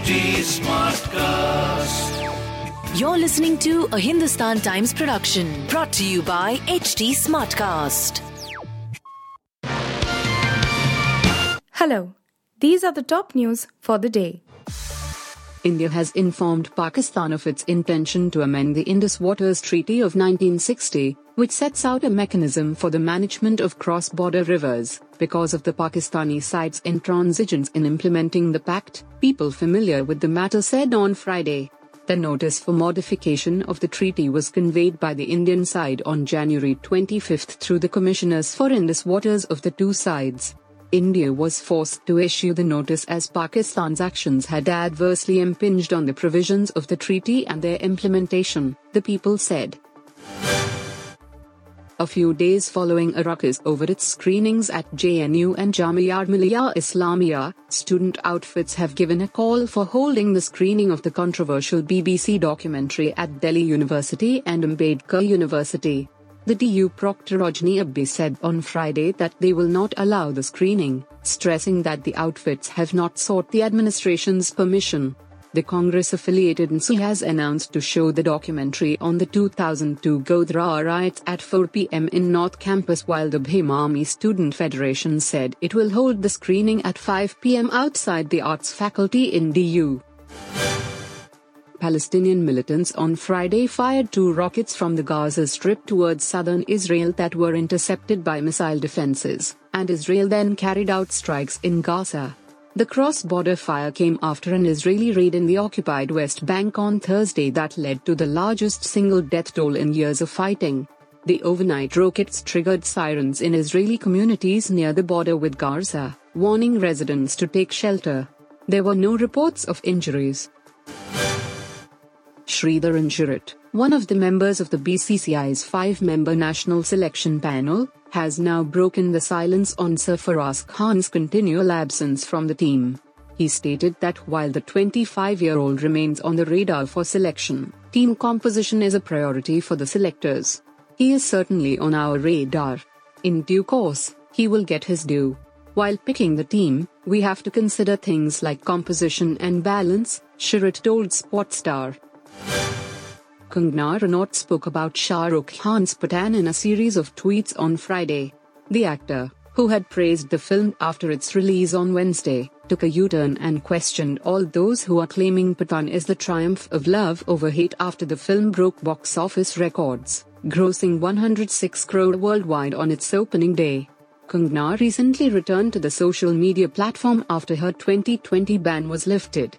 HT Smartcast. You're listening to a Hindustan Times production brought to you by HT Smartcast. Hello, these are the top news for the day. India has informed Pakistan of its intention to amend the Indus Waters Treaty of 1960, which sets out a mechanism for the management of cross border rivers. Because of the Pakistani side's intransigence in implementing the pact, people familiar with the matter said on Friday. The notice for modification of the treaty was conveyed by the Indian side on January 25 through the commissioners for Indus Waters of the two sides. India was forced to issue the notice as Pakistan's actions had adversely impinged on the provisions of the treaty and their implementation, the people said. A few days following a ruckus over its screenings at JNU and Jamia Millia Islamia, student outfits have given a call for holding the screening of the controversial BBC documentary at Delhi University and Ambedkar University. The DU Proctor Rajni Abbi said on Friday that they will not allow the screening, stressing that the outfits have not sought the administration's permission. The Congress affiliated NSU has announced to show the documentary on the 2002 Godhra riots at 4 pm in North Campus, while the Bhim Army Student Federation said it will hold the screening at 5 pm outside the Arts faculty in DU. Palestinian militants on Friday fired two rockets from the Gaza Strip towards southern Israel that were intercepted by missile defenses, and Israel then carried out strikes in Gaza. The cross border fire came after an Israeli raid in the occupied West Bank on Thursday that led to the largest single death toll in years of fighting. The overnight rockets triggered sirens in Israeli communities near the border with Gaza, warning residents to take shelter. There were no reports of injuries. Sridharan Sharath, one of the members of the BCCI's five member national selection panel, has now broken the silence on Sarfaraz Khan's continual absence from the team. He stated that while the 25 year old remains on the radar for selection, team composition is a priority for the selectors. He is certainly on our radar. In due course, he will get his due. While picking the team, we have to consider things like composition and balance, Sharath told Sportstar. Kangana Ranaut spoke about Shah Rukh Khan's Pathaan in a series of tweets on Friday. The actor, who had praised the film after its release on Wednesday, took a U-turn and questioned all those who are claiming Pathaan is the triumph of love over hate after the film broke box office records, grossing 106 crore worldwide on its opening day. Kangana recently returned to the social media platform after her 2020 ban was lifted.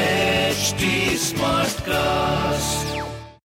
HT Smartcast.